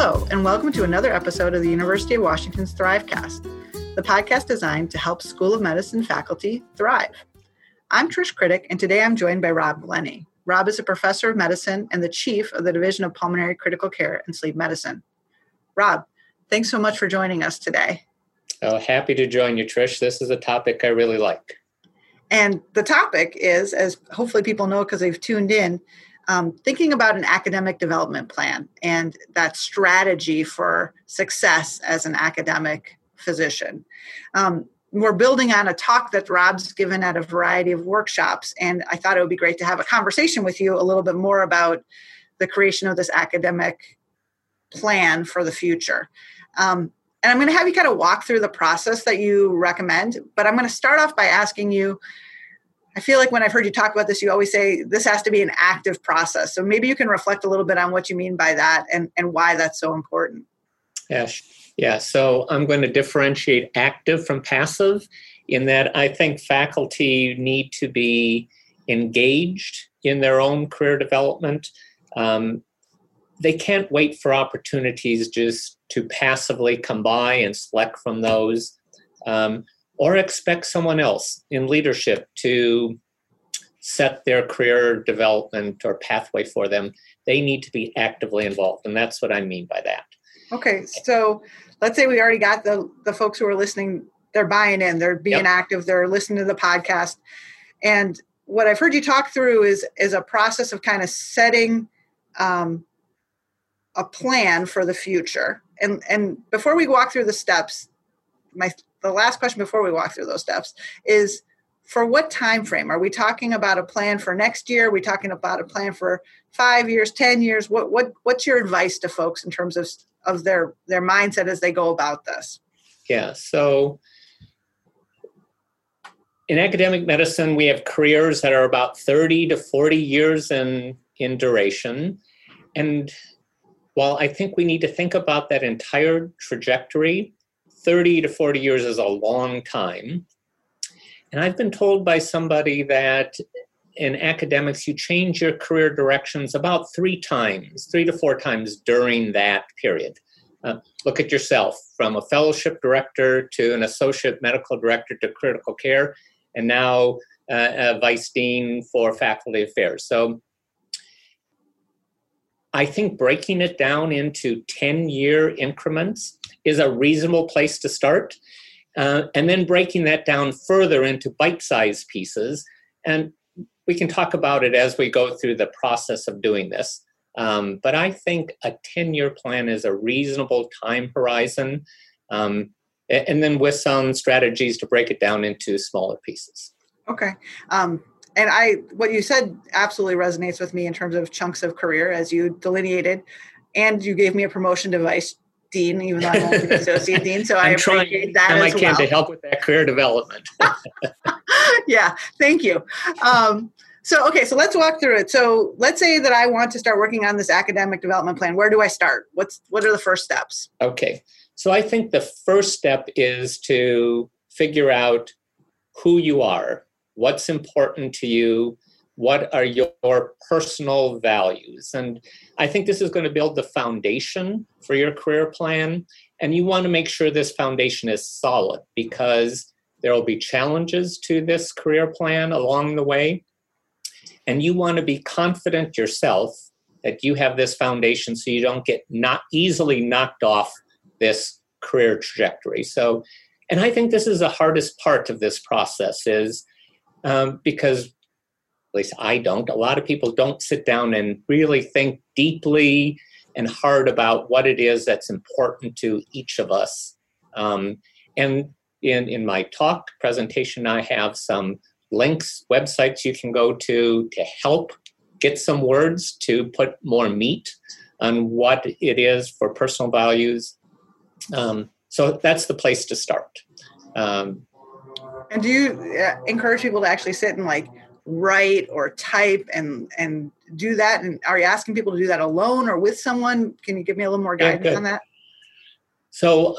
Hello, and welcome to another episode of the University of Washington's Thrivecast, the podcast designed to help School of Medicine faculty thrive. I'm Trish Kritek, and today I'm joined by Rob Glenny. Rob is a professor of medicine and the chief of the Division of Pulmonary Critical Care and Sleep Medicine. Rob, thanks so much for joining us today. Oh, happy to join you, Trish. This is a topic I really like. And the topic is, as hopefully people know because they've tuned in, um, thinking about an academic development plan and that strategy for success as an academic physician. Um, we're building on a talk that Rob's given at a variety of workshops, and I thought it would be great to have a conversation with you a little bit more about the creation of this academic plan for the future. Um, and I'm going to have you kind of walk through the process that you recommend, but I'm going to start off by asking you I feel like when I've heard you talk about this, you always say this has to be an active process. So maybe you can reflect a little bit on what you mean by that and, and why that's so important. Yeah, yeah. So I'm going to differentiate active from passive in that I think faculty need to be engaged in their own career development. Um, they can't wait for opportunities just to passively come by and select from those. Um, or expect someone else in leadership to set their career development or pathway for them. They need to be actively involved, and that's what I mean by that. Okay, so let's say we already got the the folks who are listening. They're buying in. They're being yep. active. They're listening to the podcast, and what I've heard you talk through is is a process of kind of setting um, a plan for the future. And and before we walk through the steps, my the last question before we walk through those steps is for what time frame? Are we talking about a plan for next year? Are we talking about a plan for five years ten years? What what what's your advice to folks in terms of of their their mindset as they go about this? Yeah so in academic medicine we have careers that are about 30 to 40 years in in duration. And while i think we need to think about that entire trajectory 30 to 40 years is a long time. And I've been told by somebody that in academics, you change your career directions about three times, three to four times during that period. Uh, look at yourself from a fellowship director to an associate medical director to critical care, and now uh, a vice dean for faculty affairs. So I think breaking it down into 10 year increments is a reasonable place to start. Uh, and then breaking that down further into bite sized pieces. And we can talk about it as we go through the process of doing this. Um, but I think a 10 year plan is a reasonable time horizon. Um, and then with some strategies to break it down into smaller pieces. Okay. Um, and I, what you said absolutely resonates with me in terms of chunks of career as you delineated, and you gave me a promotion to vice dean, even though I'm the associate dean. So I appreciate that as I can well. to help with that career development. yeah, thank you. Um, so okay, so let's walk through it. So let's say that I want to start working on this academic development plan. Where do I start? What's what are the first steps? Okay, so I think the first step is to figure out who you are what's important to you what are your personal values? And i think this is going to build the foundation for your career plan. And you want to make sure this foundation is solid because there will be challenges to this career plan along the way. And you want to be confident yourself that you have this foundation so you don't get not easily knocked off this career trajectory. So and i think this is the hardest part of this process is um, because at least I don't. A lot of people don't sit down and really think deeply and hard about what it is that's important to each of us. Um, and in, in my talk presentation, I have some links, websites you can go to to help get some words to put more meat on what it is for personal values. Um, so that's the place to start. Um, and do you uh, encourage people to actually sit and like write or type and and do that? And are you asking people to do that alone or with someone? Can you give me a little more guidance yeah, on that? So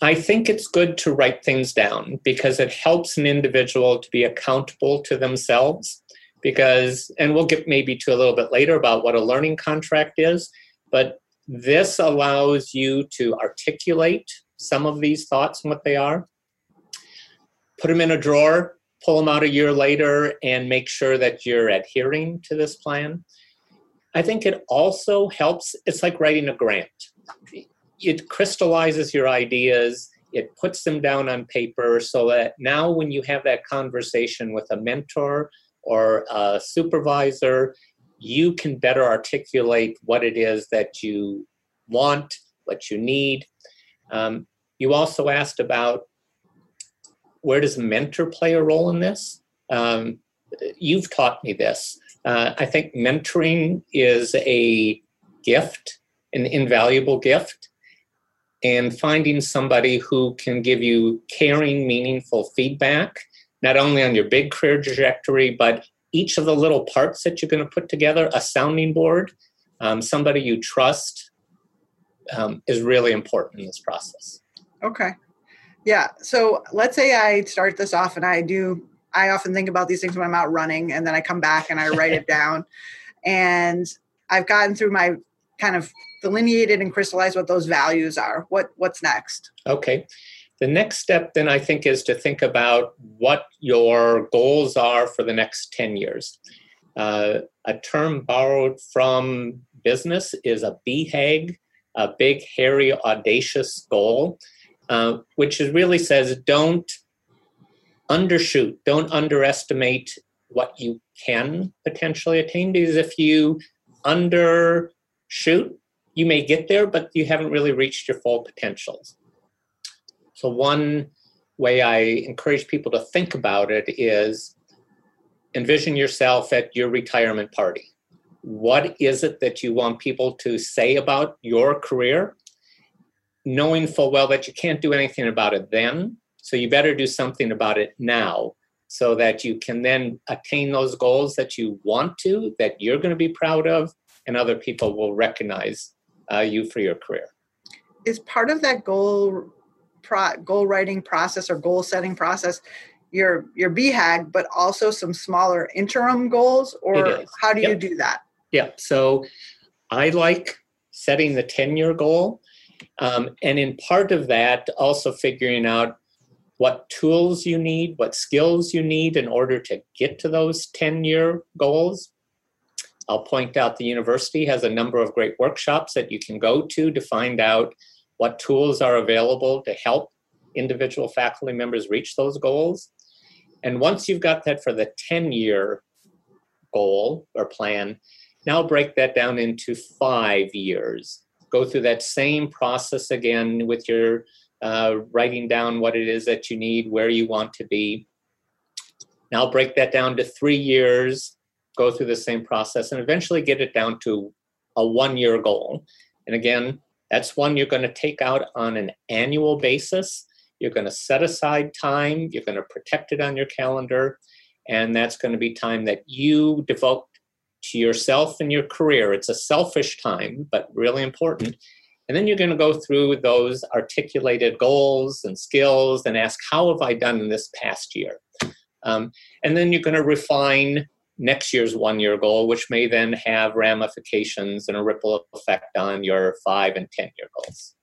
I think it's good to write things down because it helps an individual to be accountable to themselves. Because, and we'll get maybe to a little bit later about what a learning contract is, but this allows you to articulate some of these thoughts and what they are, put them in a drawer, pull them out a year later, and make sure that you're adhering to this plan. I think it also helps, it's like writing a grant. It crystallizes your ideas, it puts them down on paper so that now when you have that conversation with a mentor or a supervisor, you can better articulate what it is that you want, what you need. Um, you also asked about where does mentor play a role in this? Um, you've taught me this. Uh, I think mentoring is a gift, an invaluable gift, and finding somebody who can give you caring, meaningful feedback, not only on your big career trajectory, but each of the little parts that you're going to put together, a sounding board, um, somebody you trust, um, is really important in this process. Okay. Yeah. So let's say I start this off and I do, I often think about these things when I'm out running and then I come back and I write it down. And I've gotten through my kind of delineated and crystallized what those values are. What what's next? Okay. The next step then I think is to think about what your goals are for the next 10 years. Uh, a term borrowed from business is a BHAG, a big, hairy, audacious goal, uh, which really says don't undershoot, don't underestimate what you can potentially attain, because if you undershoot, you may get there, but you haven't really reached your full potentials. So, one way I encourage people to think about it is envision yourself at your retirement party. What is it that you want people to say about your career? Knowing full well that you can't do anything about it then, so you better do something about it now so that you can then attain those goals that you want to, that you're going to be proud of, and other people will recognize uh, you for your career. Is part of that goal pro- goal writing process or goal setting process your your BHAG, but also some smaller interim goals, or how do yep. you do that? Yeah, so I like setting the ten year goal, um, and in part of that, also figuring out what tools you need, what skills you need in order to get to those 10 year goals. I'll point out the university has a number of great workshops that you can go to to find out what tools are available to help individual faculty members reach those goals. And once you've got that for the 10 year goal or plan, now break that down into five years. Go through that same process again with your uh, writing down what it is that you need, where you want to be. Now break that down to three years, go through the same process, and eventually get it down to a one year goal. And again, that's one you're going to take out on an annual basis. You're going to set aside time, you're going to protect it on your calendar, and that's going to be time that you devote to yourself and your career. It's a selfish time, but really important. And then you're going to go through those articulated goals and skills and ask, How have I done in this past year? Um, and then you're going to refine next year's one year goal, which may then have ramifications and a ripple effect on your five and 10 year goals.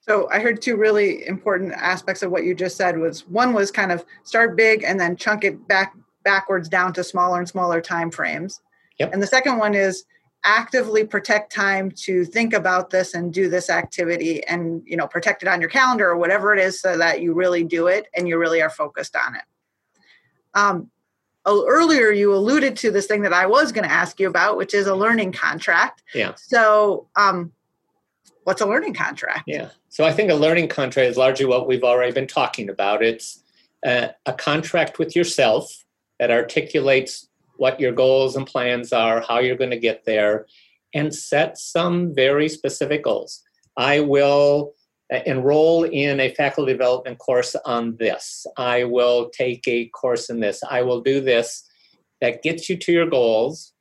So I heard two really important aspects of what you just said was one was kind of start big and then chunk it back backwards down to smaller and smaller time frames. Yep. And the second one is actively protect time to think about this and do this activity and you know protect it on your calendar or whatever it is so that you really do it and you really are focused on it. Um, earlier you alluded to this thing that I was going to ask you about, which is a learning contract. Yeah. So, um, what's a learning contract? Yeah. So I think a learning contract is largely what we've already been talking about. It's a, a contract with yourself that articulates what your goals and plans are, how you're going to get there, and set some very specific goals. I will uh, enroll in a faculty development course on this. I will take a course in this. I will do this. That gets you to your goals.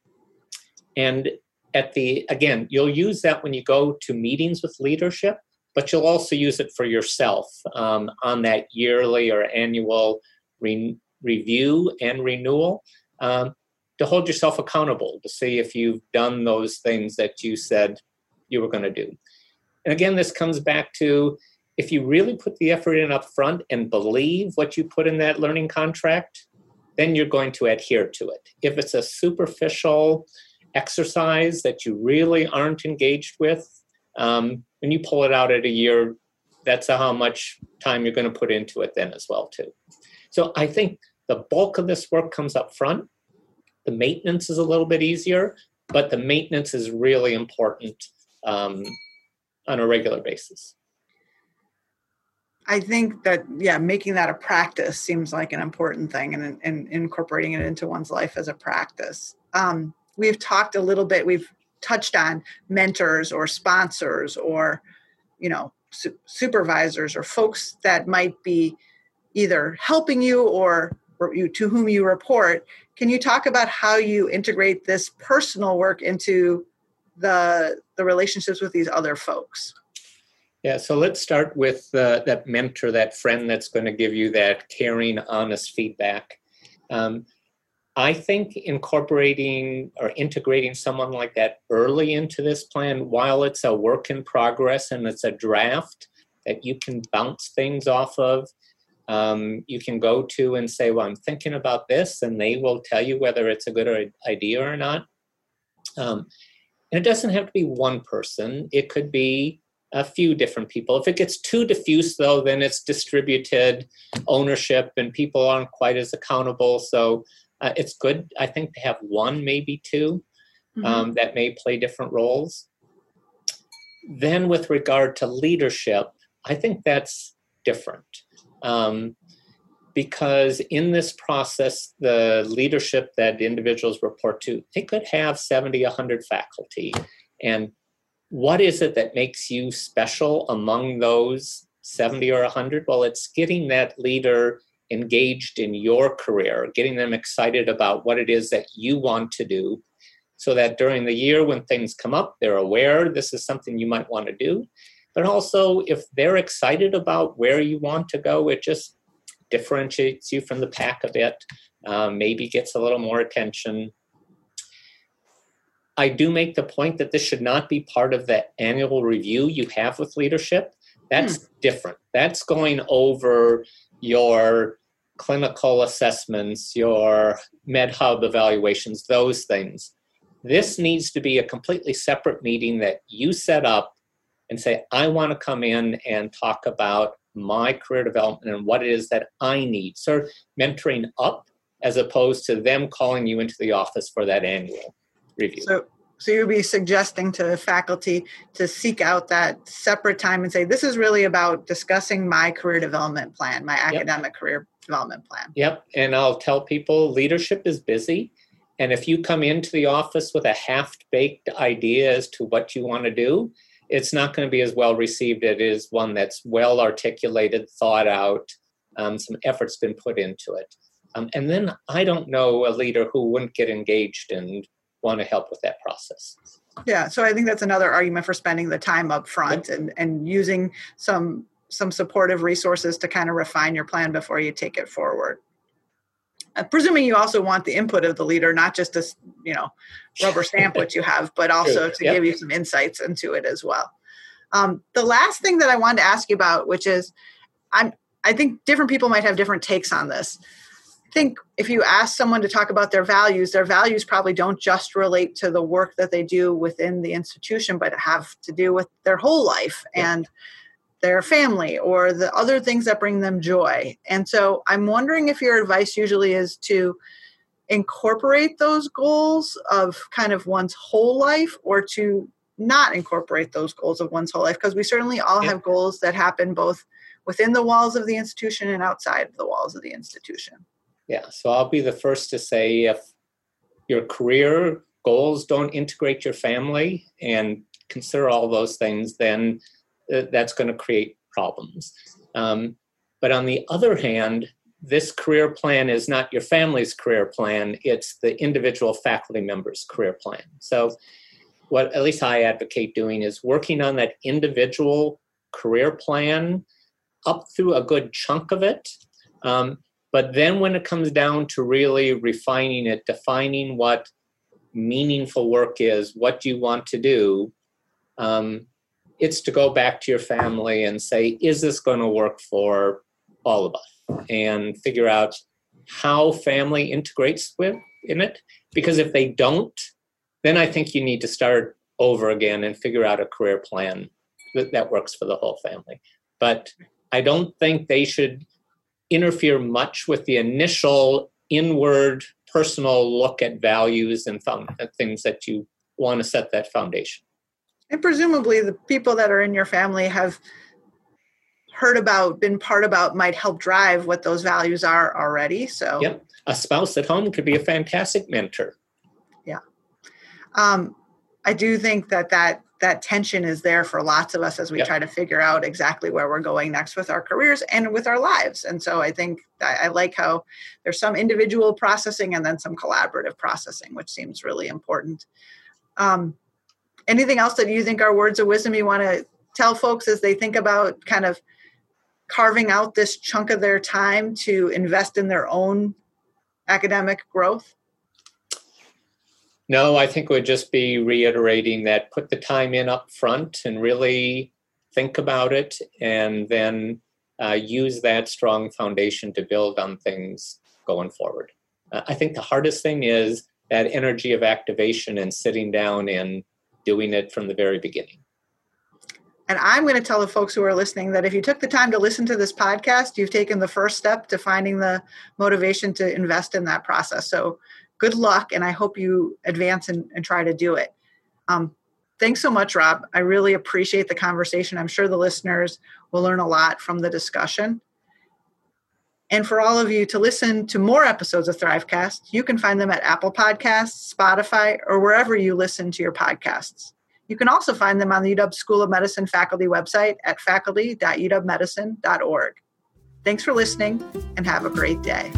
And at the, again, you'll use that when you go to meetings with leadership, but you'll also use it for yourself um, on that yearly or annual re- review and renewal um, to hold yourself accountable, to see if you've done those things that you said you were going to do. And again, this comes back to if you really put the effort in up front and believe what you put in that learning contract, then you're going to adhere to it. If it's a superficial exercise that you really aren't engaged with, um, when you pull it out at a year, that's how much time you're going to put into it then as well too. So I think the bulk of this work comes up front. The maintenance is a little bit easier, but the maintenance is really important um, on a regular basis. I think that yeah, making that a practice seems like an important thing, and, and incorporating it into one's life as a practice. Um, we've talked a little bit. We've touched on mentors or sponsors or you know su- supervisors or folks that might be either helping you or, or you to whom you report. Can you talk about how you integrate this personal work into the the relationships with these other folks? Yeah, so let's start with uh, that mentor, that friend that's going to give you that caring, honest feedback. Um, I think incorporating or integrating someone like that early into this plan, while it's a work in progress and it's a draft that you can bounce things off of, um, you can go to and say, Well, I'm thinking about this, and they will tell you whether it's a good idea or not. Um, and it doesn't have to be one person, it could be a few different people. If it gets too diffuse, though, then it's distributed ownership and people aren't quite as accountable. So uh, it's good, I think, to have one, maybe 2 mm-hmm. um, that may play different roles. Then, with regard to leadership, I think that's different. Um, because in this process, the leadership that individuals report to, they could have 70, 100 faculty. And what is it that makes you special among those 70 or 100? Well, it's getting that leader engaged in your career, getting them excited about what it is that you want to do, so that during the year when things come up, they're aware this is something you might want to do. But also, if they're excited about where you want to go, it just differentiates you from the pack a bit, um, maybe gets a little more attention. I do make the point that this should not be part of the annual review you have with leadership. That's hmm. different. That's going over your clinical assessments, your MedHub evaluations, those things. This needs to be a completely separate meeting that you set up and say, I want to come in and talk about my career development and what it is that I need. So mentoring up as opposed to them calling you into the office for that annual review. So so you'd be suggesting to faculty to seek out that separate time and say, this is really about discussing my career development plan, my academic yep. career development plan. Yep. And I'll tell people leadership is busy. And if you come into the office with a half baked idea as to what you want to do, it's not going to be as well received it is one that's well articulated, thought out, um, some effort's been put into it. Um, and then I don't know a leader who wouldn't get engaged and want to help with that process. Yeah, so I think that's another argument for spending the time up front and, and using some some supportive resources to kind of refine your plan before you take it forward. Uh, presuming you also want the input of the leader, not just a you know rubber stamp what you have, but also to yep. give you some insights into it as well. Um, the last thing that I wanted to ask you about, which is, I'm I think different people might have different takes on this I think if you ask someone to talk about their values, their values probably don't just relate to the work that they do within the institution, but have to do with their whole life and their family or the other things that bring them joy. And so I'm wondering if your advice usually is to incorporate those goals of kind of one's whole life or to not incorporate those goals of one's whole life because we certainly all have goals that happen both within the walls of the institution and outside of the walls of the institution. Yeah, so I'll be the first to say if your career goals don't integrate your family and consider all those things, then that's going to create problems. Um, but on the other hand, this career plan is not your family's career plan, it's the individual faculty member's career plan. So, what at least I advocate doing is working on that individual career plan up through a good chunk of it. Um, but then when it comes down to really refining it, defining what meaningful work is, what you want to do, Um, it's to go back to your family and say, is this going to work for all of us? And figure out how family integrates with in it. Because if they don't, then I think you need to start over again and figure out a career plan that, that works for the whole family. But I don't think they should interfere much with the initial inward personal look at values and found, things that you want to set that foundation. And presumably, the people that are in your family have heard about, been part about, might help drive what those values are already. So, yep, a spouse at home could be a fantastic mentor. Yeah, um, I do think that that that tension is there for lots of us as we yep. try to figure out exactly where we're going next with our careers and with our lives. And so I think I like how there's some individual processing and then some collaborative processing, which seems really important. Um, anything else that you think are words of wisdom you want to tell folks as they think about kind of carving out this chunk of their time to invest in their own academic growth? No, I think would just be reiterating that put the time in up front and really think about it and then uh, use that strong foundation to build on things going forward. Uh, I think the hardest thing is that energy of activation and sitting down and doing it from the very beginning. And I'm going to tell the folks who are listening that if you took the time to listen to this podcast, you've taken the first step to finding the motivation to invest in that process. So good luck, and I hope you advance and, and try to do it. Um, thanks so much, Rob. I really appreciate the conversation. I'm sure the listeners will learn a lot from the discussion. And for all of you to listen to more episodes of Thrivecast, you can find them at Apple Podcasts, Spotify, or wherever you listen to your podcasts. You can also find them on the UW School of Medicine faculty website at faculty.uwmedicine.org. Thanks for listening and have a great day.